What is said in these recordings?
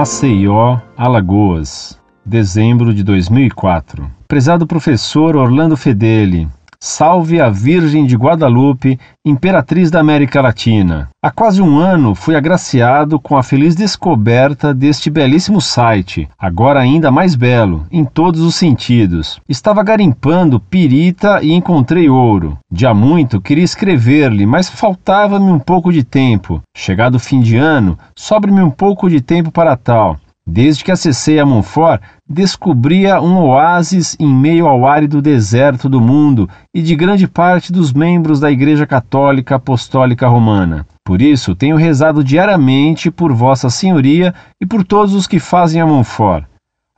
Maceió, Alagoas, dezembro de 2004. Prezado professor Orlando Fedeli, Salve a Virgem de Guadalupe, Imperatriz da América Latina. Há quase um ano fui agraciado com a feliz descoberta deste belíssimo site, agora ainda mais belo, em todos os sentidos. Estava garimpando pirita e encontrei ouro. De há muito queria escrever-lhe, mas faltava-me um pouco de tempo. Chegado o fim de ano, sobre-me um pouco de tempo para tal. Desde que acessei a Monfort, descobria um oásis em meio ao árido deserto do mundo e de grande parte dos membros da Igreja Católica Apostólica Romana. Por isso, tenho rezado diariamente por Vossa Senhoria e por todos os que fazem a Monfort.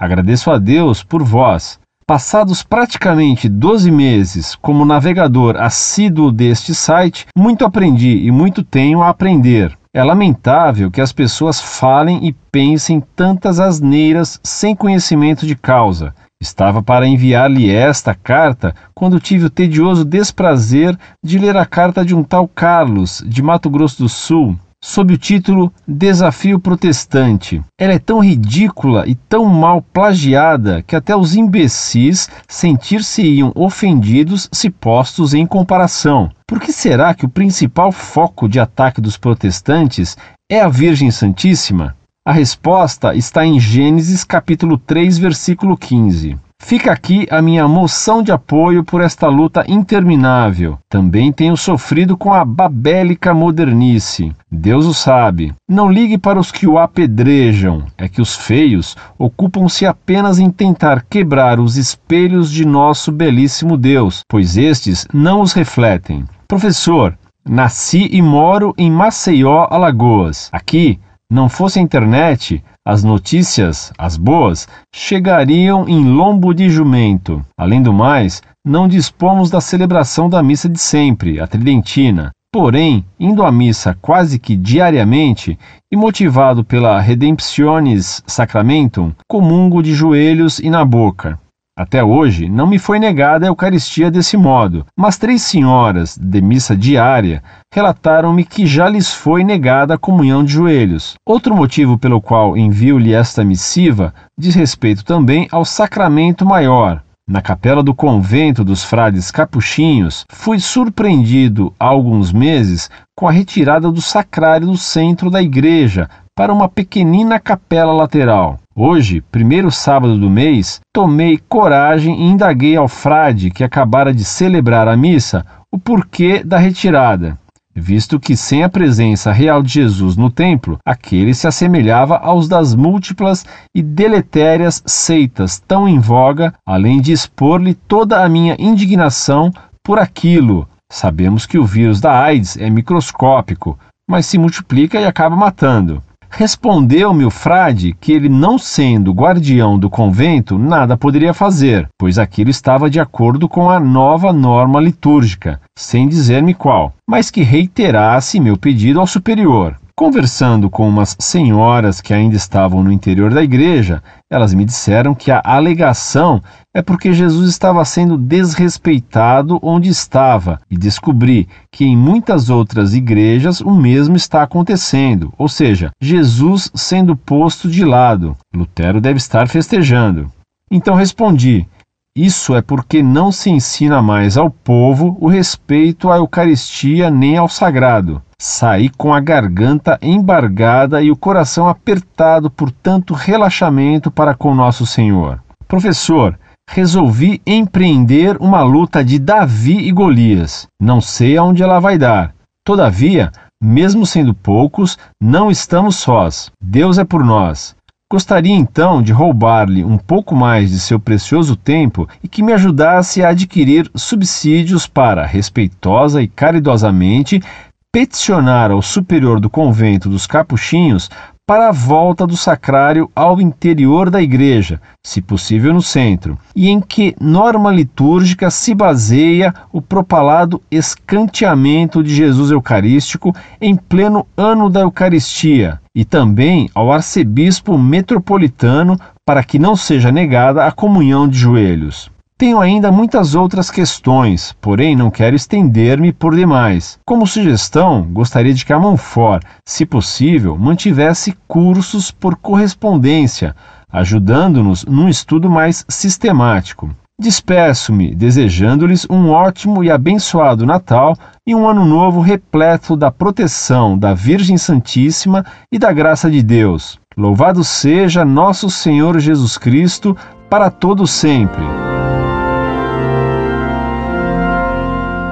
Agradeço a Deus por vós. Passados praticamente 12 meses como navegador assíduo deste site, muito aprendi e muito tenho a aprender. É lamentável que as pessoas falem e pensem tantas asneiras sem conhecimento de causa. Estava para enviar-lhe esta carta quando tive o tedioso desprazer de ler a carta de um tal Carlos, de Mato Grosso do Sul, sob o título Desafio Protestante. Ela é tão ridícula e tão mal plagiada que até os imbecis sentir-se-iam ofendidos se postos em comparação. Por que será que o principal foco de ataque dos protestantes é a Virgem Santíssima? A resposta está em Gênesis capítulo 3, versículo 15. Fica aqui a minha moção de apoio por esta luta interminável. Também tenho sofrido com a babélica modernice. Deus o sabe. Não ligue para os que o apedrejam. É que os feios ocupam-se apenas em tentar quebrar os espelhos de nosso belíssimo Deus, pois estes não os refletem. Professor, nasci e moro em Maceió, Alagoas. Aqui, não fosse a internet, as notícias, as boas, chegariam em lombo de jumento. Além do mais, não dispomos da celebração da missa de sempre, a tridentina. Porém, indo à missa quase que diariamente e motivado pela Redemptionis Sacramentum, comungo de joelhos e na boca. Até hoje, não me foi negada a Eucaristia desse modo, mas três senhoras de missa diária relataram-me que já lhes foi negada a comunhão de joelhos. Outro motivo pelo qual envio-lhe esta missiva diz respeito também ao sacramento maior. Na capela do convento dos frades capuchinhos, fui surpreendido há alguns meses com a retirada do sacrário do centro da igreja para uma pequenina capela lateral. Hoje, primeiro sábado do mês, tomei coragem e indaguei ao frade que acabara de celebrar a missa o porquê da retirada, visto que sem a presença real de Jesus no templo, aquele se assemelhava aos das múltiplas e deletérias seitas tão em voga, além de expor-lhe toda a minha indignação por aquilo. Sabemos que o vírus da AIDS é microscópico, mas se multiplica e acaba matando. Respondeu-me o frade que ele, não sendo guardião do convento, nada poderia fazer, pois aquilo estava de acordo com a nova norma litúrgica, sem dizer-me qual, mas que reiterasse meu pedido ao superior. Conversando com umas senhoras que ainda estavam no interior da igreja, elas me disseram que a alegação é porque Jesus estava sendo desrespeitado onde estava, e descobri que em muitas outras igrejas o mesmo está acontecendo, ou seja, Jesus sendo posto de lado. Lutero deve estar festejando. Então respondi: isso é porque não se ensina mais ao povo o respeito à Eucaristia nem ao sagrado. Saí com a garganta embargada e o coração apertado por tanto relaxamento para com Nosso Senhor. Professor, resolvi empreender uma luta de Davi e Golias. Não sei aonde ela vai dar. Todavia, mesmo sendo poucos, não estamos sós. Deus é por nós. Gostaria então de roubar-lhe um pouco mais de seu precioso tempo e que me ajudasse a adquirir subsídios para, respeitosa e caridosamente, peticionar ao superior do convento dos Capuchinhos para a volta do sacrário ao interior da igreja, se possível no centro, e em que norma litúrgica se baseia o propalado escanteamento de Jesus Eucarístico em pleno ano da Eucaristia, e também ao arcebispo metropolitano para que não seja negada a comunhão de joelhos. Tenho ainda muitas outras questões, porém não quero estender-me por demais. Como sugestão, gostaria de que a Monfort, se possível, mantivesse cursos por correspondência, ajudando-nos num estudo mais sistemático. Despeço-me desejando-lhes um ótimo e abençoado Natal e um Ano Novo repleto da proteção da Virgem Santíssima e da graça de Deus. Louvado seja nosso Senhor Jesus Cristo, para todo sempre.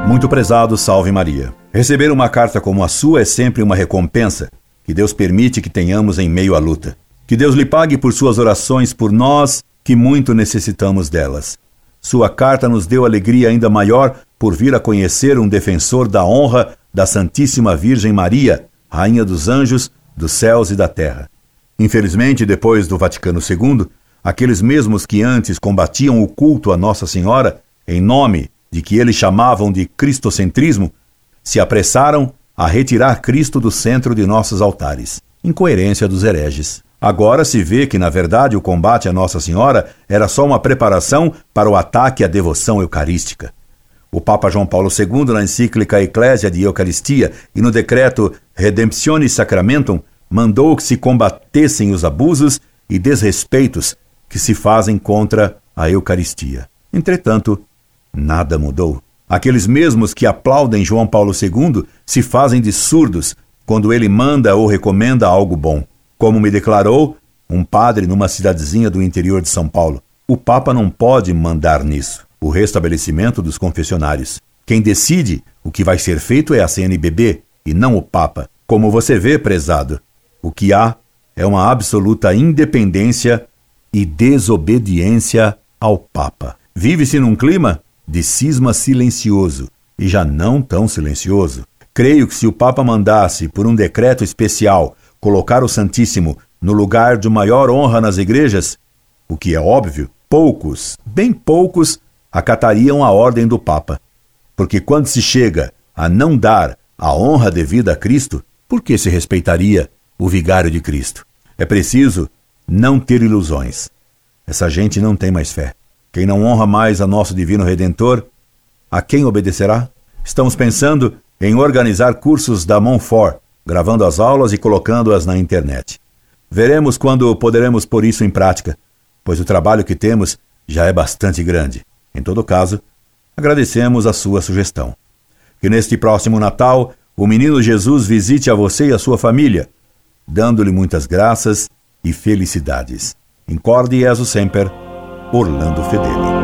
Muito prezado, salve Maria. Receber uma carta como a sua é sempre uma recompensa que Deus permite que tenhamos em meio à luta. Que Deus lhe pague por suas orações por nós, que muito necessitamos delas. Sua carta nos deu alegria ainda maior por vir a conhecer um defensor da honra da Santíssima Virgem Maria, Rainha dos Anjos, dos céus e da terra. Infelizmente, depois do Vaticano II, aqueles mesmos que antes combatiam o culto a Nossa Senhora, em nome de que eles chamavam de cristocentrismo, se apressaram a retirar Cristo do centro de nossos altares, incoerência dos hereges. Agora se vê que, na verdade, o combate a Nossa Senhora era só uma preparação para o ataque à devoção eucarística. O Papa João Paulo II, na encíclica Ecclesia de Eucaristia e no decreto Redemptionis Sacramentum, mandou que se combatessem os abusos e desrespeitos que se fazem contra a Eucaristia. Entretanto, nada mudou. Aqueles mesmos que aplaudem João Paulo II se fazem de surdos quando ele manda ou recomenda algo bom. Como me declarou um padre numa cidadezinha do interior de São Paulo, o Papa não pode mandar nisso. O restabelecimento dos confessionários. Quem decide o que vai ser feito é a CNBB e não o Papa. Como você vê, prezado, o que há é uma absoluta independência e desobediência ao Papa. Vive-se num clima de cisma silencioso e já não tão silencioso. Creio que se o Papa mandasse, por um decreto especial, colocar o Santíssimo no lugar de maior honra nas igrejas, o que é óbvio, poucos, bem poucos, acatariam a ordem do Papa. Porque quando se chega a não dar a honra devida a Cristo, por que se respeitaria o vigário de Cristo? É preciso não ter ilusões. Essa gente não tem mais fé. Quem não honra mais a nosso Divino Redentor, a quem obedecerá? Estamos pensando em organizar cursos da Monfort, gravando as aulas e colocando-as na internet. Veremos quando poderemos pôr isso em prática, pois o trabalho que temos já é bastante grande. Em todo caso, agradecemos a sua sugestão. Que neste próximo Natal o menino Jesus visite a você e a sua família, dando-lhe muitas graças e felicidades. Incorde Jesus Semper Orlando Fedeli.